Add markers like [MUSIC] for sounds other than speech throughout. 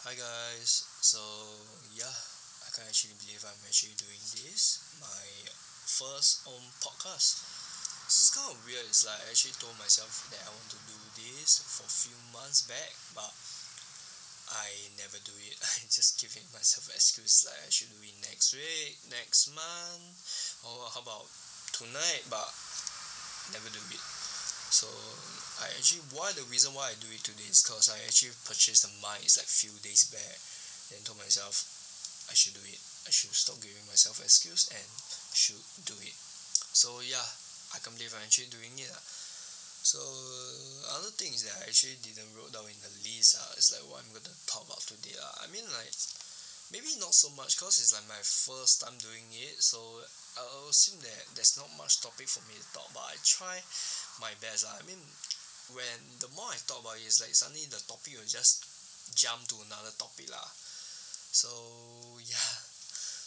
Hi guys, so yeah, I can't actually believe I'm actually doing this, my first own podcast. So it's kind of weird, it's like I actually told myself that I want to do this for a few months back, but I never do it. [LAUGHS] I just giving myself excuse like I should do it next week, next month, or how about tonight, but never do it. So I actually why the reason why I do it today is cause I actually purchased the mic it's like few days back then told myself I should do it. I should stop giving myself excuse and should do it. So yeah I can't believe I'm actually doing it lah so other things that I actually didn't wrote down in the list ah is like what I'm gonna talk about today lah I mean like maybe not so much cause it's like my first time doing it. So I'll assume that there's not much topic for me to talk but I try my best lah. I mean when the more I talk about it it's like suddenly the topic will just jump to another topic lah. So [LAUGHS] yeah.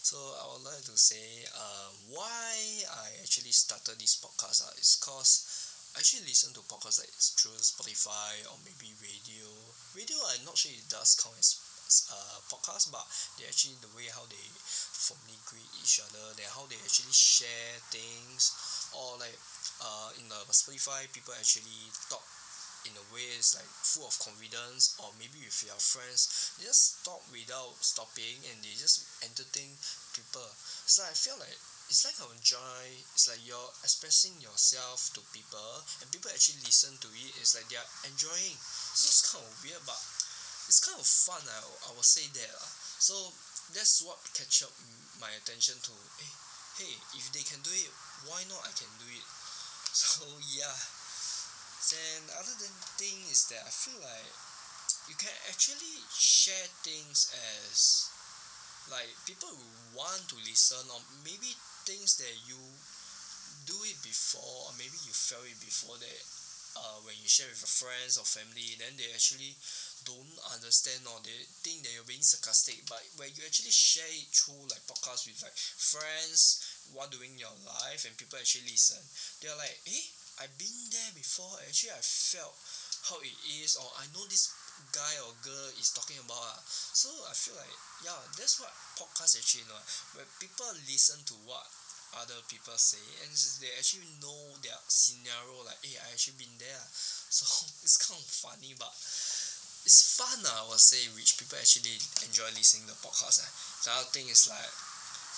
So I would like to say um why I actually started this podcast ah is cause I actually listen to podcast like through spotify or maybe radio. Radio I'm not sure it does count as uh podcast but they actually the way how they formally greet each other then how they actually share things or like uh in the spotify people actually talk in a way is like full of confidence or maybe with your friends they just talk without stopping and they just entertain people. So I feel like it's like I enjoy it's like you're expressing yourself to people and people actually listen to it it's like they're enjoying. So it's kind of weird but it's kind of fun I I will say that lah so that's what catch up my attention to eh !hey! if they can do it why not I can do it [LAUGHS] so ya then other than thing is that I feel like you can actually share things as like people want to listen or maybe things that you do it before or maybe you felt it before that uh when you share with your friends or family then they actually don't understand or they think that you're being sarcastic. But when you actually share it through like podcast with like friends while doing your life and people actually listen they're like eh I've been there before. Actually I felt how it is or I know this guy or girl is talking about so I feel like yeah that's what podcast actually you know when people listen to what other people say. And they actually know their scenario like eh I actually been there. [LAUGHS] So it's kind of funny but it's fun ah I will say which people actually enjoy listening the podcast ah the other thing is like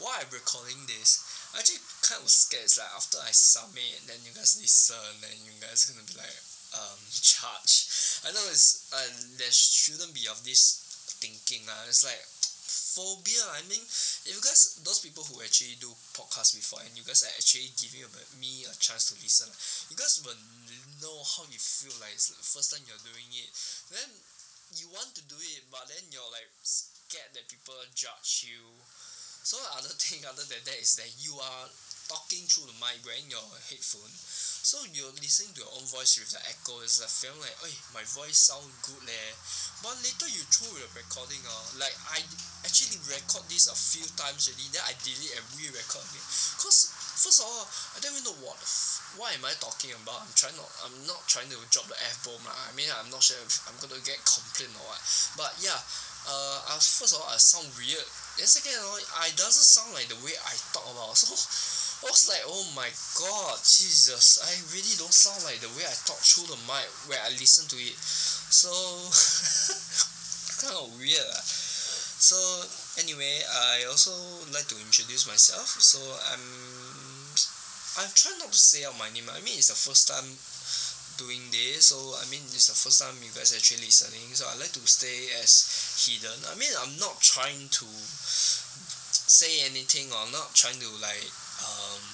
why I'm recording this I actually kind of scared is like after I submit then you guys listen then you guys gonna be like um [LAUGHS] charged. I know it's uh there shouldn't be of this thinking ah. It's like phobia I mean if you guys those people who actually do podcast before and you guys are actually giving me a chance to listen you guys will know how you feel like it's the first time you're doing it. Then you want to do it but then you're like scared that people judge you. So other [LAUGHS] thing other than that is that you are talking through the mic wearing your headphone. So you're listening to your own voice with the echo it's like feeling like eh my voice sound good leh. But later you throw the recording ah like I actually record this a few times already then I delete and re-record again cause first of all I don't even know what the f~ what am I talking about? I'm trying not I'm not trying to drop the F bomb I mean I'm not sure if I'm gonna get complaint or what. But yeah uh I first of all I sound weird. Then second of all I doesn't sound like the way I talk about. [LAUGHS] So I was like oh my god jesus. I really don't sound like the way I talk through the mic when I listen to it. So [LAUGHS] kind of weird ah. So anyway I also like to introduce myself. So I'm I'm trying not to say out my name. I mean it's the first time doing this. So I mean it's the first time you guys actually listening. So I like to stay as hidden. I mean I'm not trying to say anything or not trying to like um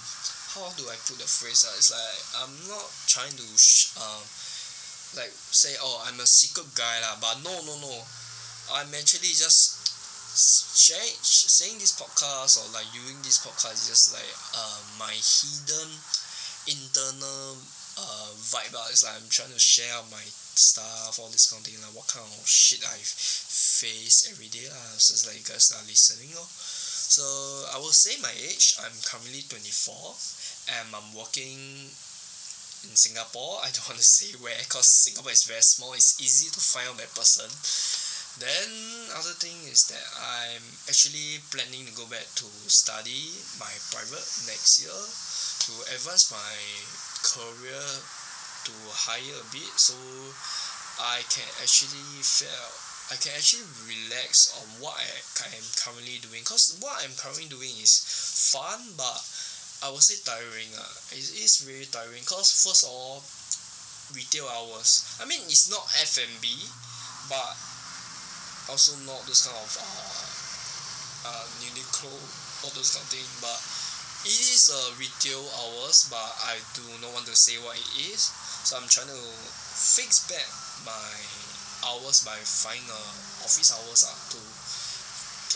how do I put the phrase ah it's like I'm not trying to sh~ um like say oh I'm a secret guy lah but no no no. I'm actually just sharing saying this podcast or like doing this podcast is just like um my hidden internal uh vibe ah. It's like I'm trying to share my stuff all this kind of thing like what kind of shit I face everyday lah. So it's like you guys are listening lor. So I will say my age I'm currently twenty four and I'm working in singapore. I don't [LAUGHS] wanna say where cause singapore is very small. It's easy to find out that person. Then other thing is that I'm actually planning to go back to study my private next year to advance my career to higher a bit so I can actually feel I can actually relax on what I am currently doing. Cause what I'm currently doing is fun but I would say tiring ah it is really tiring cause first of all retail hours. I mean it's not F&B but also not those kind of uh uh uniqlo all those kind of thing. But it is a retail hours but I do not want to say what it is. So I'm trying to fix back my hours by finding a office hours ah to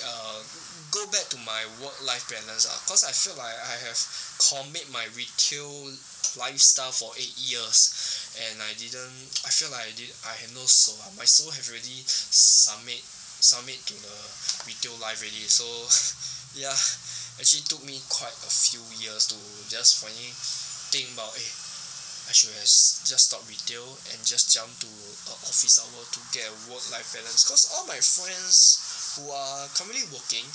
uh go back to my work life balance ah cause I feel like I have commit my retail lifestyle for eight years and I didn't I feel like I did I have no soul ah my soul have already submit submit to the retail life already so [LAUGHS] ya actually took me quite a few years to just finally think about eh I should have just stop retail and just jump to a office hour to get a work life balance cause all my friends who are currently working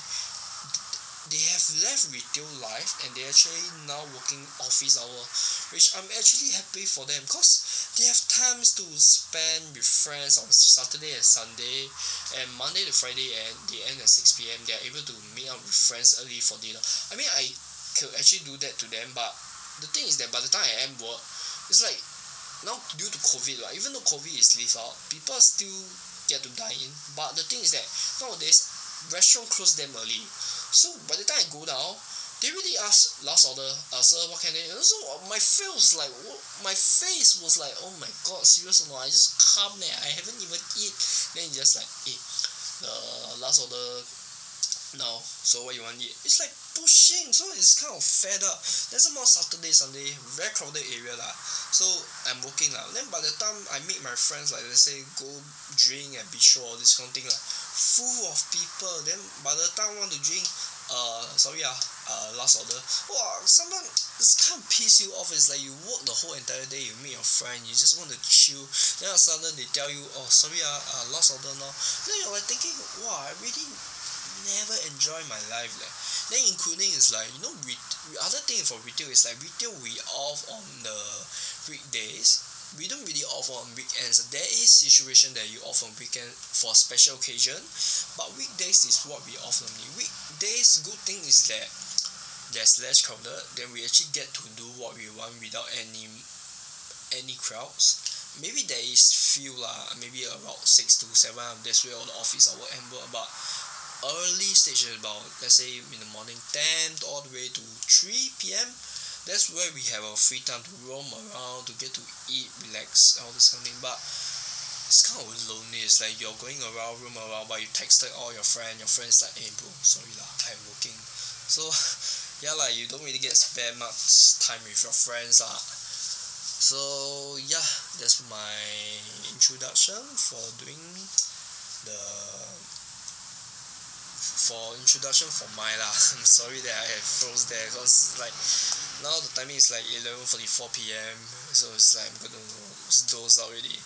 they have left retail life and they actually now working office hour which I'm actually happy for them cause they have times to spend with friends on saturday and sunday and monday to friday and they end at six P_M they are able to meet up with friends early for dinner. I mean I could actually do that to them but the thing is that by the time I end work it's like now due to COVID lah even though COVID is lift out people still get to dine in. But the thing is that nowadays restaurant close damn early. So by the time I go down they really ask last order uh sir what can I so my face was like my face was like oh my god serious or not? I just come there. I haven't even eat. Then he just like eh the last order now so what you want eat it's like pushing so it's kind of fed up then some more saturday sunday very crowded area lah so I'm working lah then by the time I meet my friends like let's say go drink at bistro all this kind of thing lah full of people then by the time want to drink err sorry ah uh last order !wah! sometime it's kind of piss you off it's like you work the whole entire day you meet your friend you just want to chill then all of a sudden they tell you oh sorry ah uh last order now then you're like thinking !wah! I really never enjoy my life leh then including is like you know re~ other thing for retail is like retail we off on the weekdays. We don't really off on weekends. There is situation that you off on weekend for special occasion but weekdays is what we off only weekdays good thing is that there's less crowded then we actually get to do what we want without any any crowds. Maybe there is few lah maybe about six to seven that's where all the office hour end work but early stage is about let's say in the morning ten all the way to three P_M that's where we have our free time to roam around to get to eat relax all this kind of thing. But it's kind of lonely. It's like you're going around roam around but you texted all your friend your friend is like eh bro sorry lah I'm working. So [LAUGHS] yeah like you don't really get spend much time with your friends ah so yeah that's my introduction for doing the for introduction for mine lah. [LAUGHS] I'm sorry that I have froze there cause like now the timing is like eleven forty four P_M so it's like I'm gonna doze out already.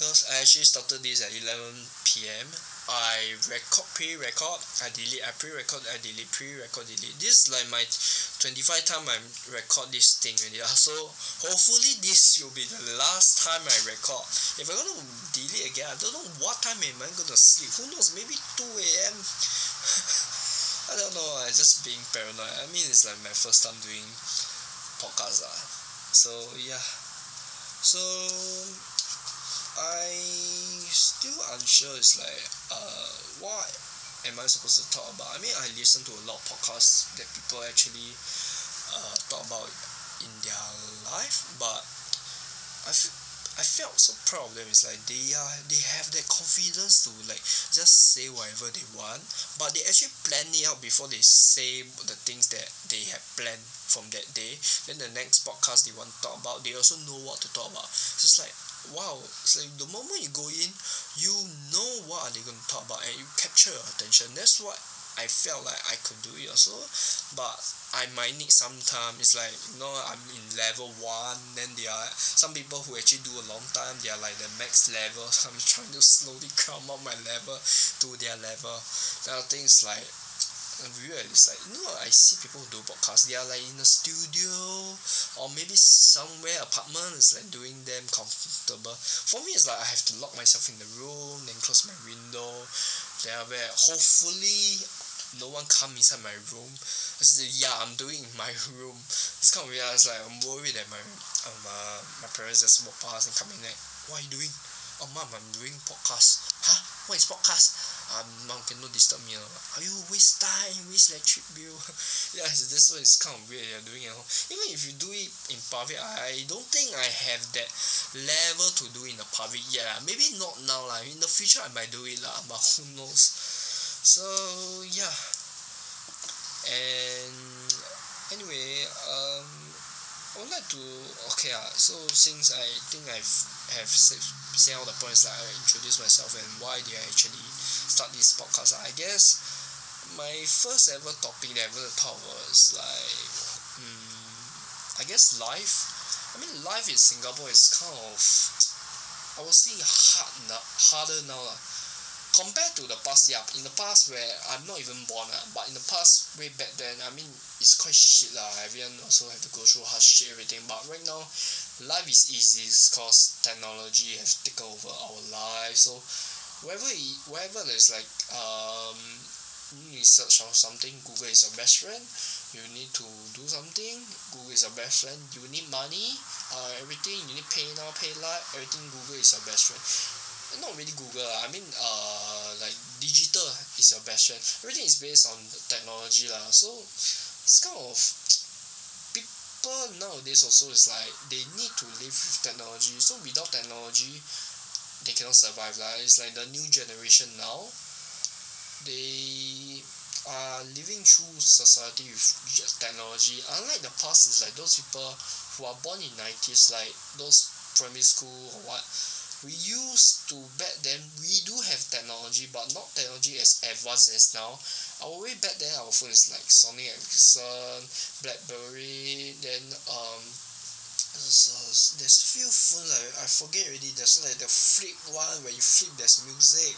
Cause I actually started this at eleven P_M I record pre-record I delete I pre-record I delete pre-record delete. This is like my twenty five time I record this thing already. Ah so hopefully this will be the last time I record. If I'm gonna delete again I don't know what time am I gonna sleep. Who knows? Maybe two A_M [LAUGHS] I don't know. I just being paranoid. I mean it's like my first time doing podcast ah. So yeah. so I still unsure is like err what am I supposed to talk about? I mean I listen to a lot of podcasts that people actually err talk about in their life but I feel I felt so proud of them. It's like they are they have that confidence to like just say whatever they want but they actually plan it out before they say the things that they have planned from that day. Then the next podcast they want to talk about they also know what to talk about. So it's like !wow! like the moment you go in you know what are they gonna talk about and you capture your attention that's what I felt like I could do it also but I might need some time it's like you know I'm in level one then there are some people who actually do a long time they are like the max level so [LAUGHS] I'm trying to slowly climb up my level to their level I think it's like weird it's like you know I see people do podcast they are like in a studio or maybe somewhere apartment is like doing them comfortable. For me it's like I have to lock myself in the room then close my window. Then after that hopefully no one come inside my room. I say ya I'm doing in my [LAUGHS] room. It's kind of weird. It's like I'm worried that my um uh my parents just walk past and come in like what are you doing oh mum I'm doing podcast !huh! what is podcast um mum cannot disturb me or !aiyo! waste time waste electric bill ya why it's kind of weird you're doing at home even if you do it in public I don't think I have that level to do in the public yet ah maybe not now lah in the future I might do it lah but who knows so ya and anyway um I would like to okay ah so since I think I've have said say all the points like I introduce myself and why did I actually start this podcast I guess my first ever topic that I ever talk was like um I guess life. I mean life in singapore is kind of I would say hard now harder now lah compared to the past ya in the past where I'm not even born ah but in the past way back then I mean it's quite shit lah. Everyone also have to go through hardship everything. But right now life is easy cause technology has taken over our life so wherever it wherever there's like um you need to search on something google is your best friend. You need to do something. Google is your best friend. You need money uh everything. You need paynow paylah everything google is your best friend not really google lah I mean err like digital is your best friend. Everything is based on technology lah. So it's kind of people nowadays also is like they need to live with technology. So without technology they cannot survive lah. It's like the new generation now they are living through society with just technology. Unlike the past is like those people who are born in nineties like those primary school or what we used to back then we do have technology but not technology as advanced as now. Our way back then our phone is like sony ericsson blackberry then um there's a there's few phone like I forget already there's like the flip one where you flip there's music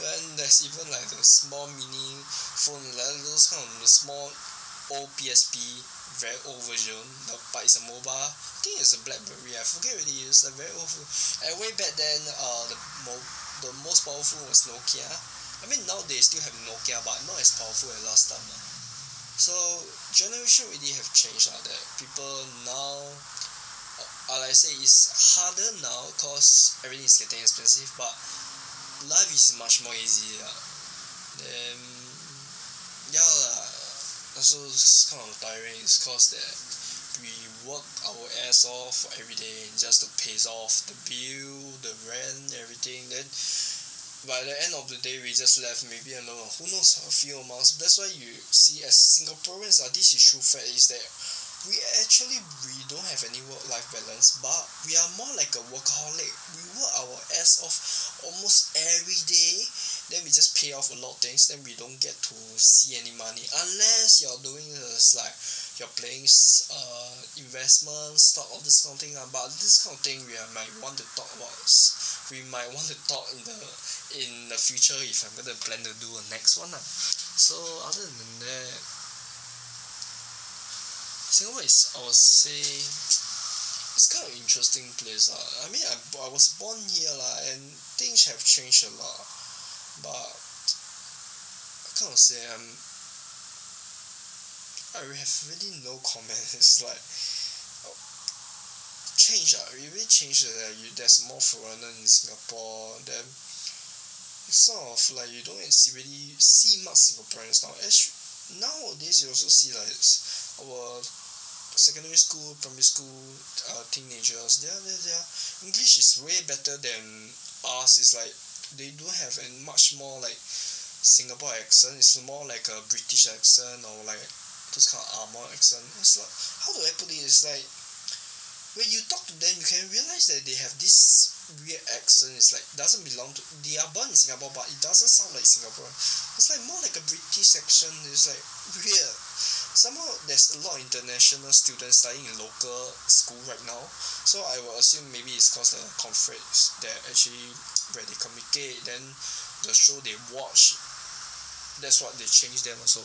then there's even like the small mini phone like those kind of the small old P_S_P very old version the but it's a mobile. I think it's a blackberry I forget already it's a very old phone and way back then uh the mo~ the most powerful was nokia. I mean now they still have nokia but not as powerful as last time so generation really have changed lah that people now uh like I say it's harder now cause everything is getting expensive but life is much more easy lah then lah also it's kind of tiring. Is cause that we work our ass off everyday just to pays off the bill the rent everything. Then by the end of the day we just left maybe alone who knows a few amounts. That's why you see as singaporeans ah this is true fact is that we actually we don't have any work life balance but we are more like a workaholic. We work our ass off almost everyday then we just pay off a lot of things then we don't get to see any money unless you're doing is like you're playing err uh, investment stock all this kind of thing lah. But this kind of thing we are might want to talk about we might want to talk in the in the future if I'm gonna plan to do a next one lah. So other than that singapore is I would say it's kind of interesting place lah. I mean I I was born here lah and things have changed a lot but I can't say I'm I have really no comment. [LAUGHS] It's like change ah it really change that you there's more foreigner in singapore then it's sort of like you don't see really see much singaporeans now. Actu~ nowadays you also see like our secondary school primary school uh teenagers their their their english is way better than us. It's like they don't have a much more like singapore accent. It's more like a british accent or like those kind of angmoh accent. It's like how do I put it? It's like when you talk to them you can realise that they have this weird accent. It's like doesn't belong to they are born in singapore but it doesn't sound like Singapore it's like more like a british accent. It's like weird some more there's a lot of international students studying in local school right now. So I will assume maybe it's cause the conference that actually where they communicate then the show they watch that's what they change them also.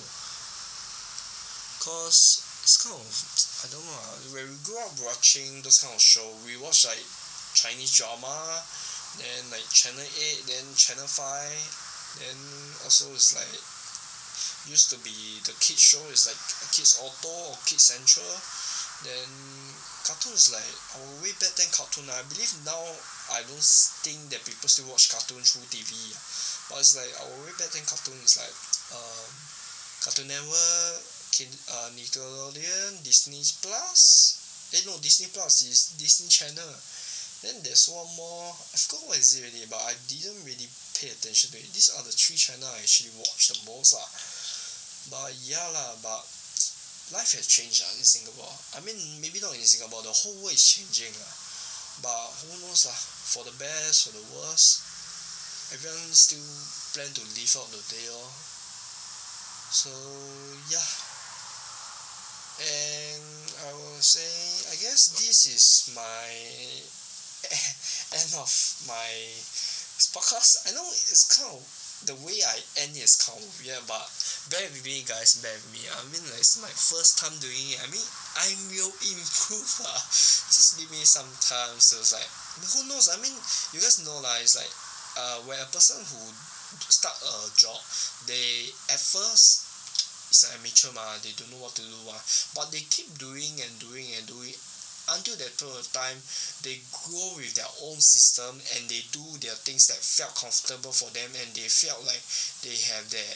Cause it's kind of I don't know ah when we grew up watching those kind of show we watch like chinese drama then like channel eight then channel five then also is like used to be the kids show is like kids okto or kids central. Then cartoon is like our way back then cartoon. I believe now I don't think that people still watch cartoon through T_V but it's like our way back then cartoon is like um cartoon network kin~ uh nickelodeon disney plus. Eh no disney plus is disney channel. Then there's one more. I forgot what is it already but I didn't really pay attention to it. These are the three channel I actually watch the most lah but ya lah but life has changed ah in singapore. I mean maybe not in singapore the whole world is changing lah. But who knows lah for the best for the worst everyone still plan to live out the day lor. So ya and I will say I guess this is my [LAUGHS] end of my podcast. I know it's kind of the way I end is kind of weird but bear with me guys bear with me. I mean like it's my first time doing it. I mean I will improve [LAUGHS] ah. Just give me some time so it's like who knows? I mean you guys know lah it's like uh when a person who start a job they at first it's like amateur mah they don't know what to do mah but they keep doing and doing and doing until that point of time they grow with their own system and they do their things that felt comfortable for them and they felt like they have that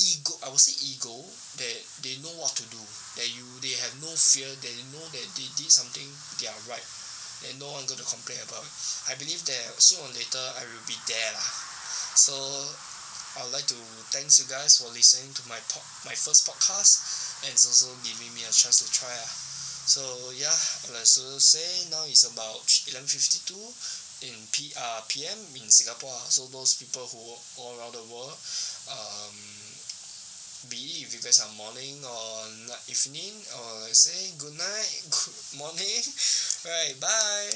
ego I would say ego that they know what to do that you they have no fear they know that they did something they are right and no one gonna complain about it. I believe that sooner or later I will be there lah. So I would like to thanks you guys for listening to my pod my first podcast and it's also giving me a chance to try ah so like so say now it's about eleven fifty two in P uh P_M in singapore. So those people who all around the world um be if you guys are morning or evening or let's say good night [LAUGHS] good morning right bye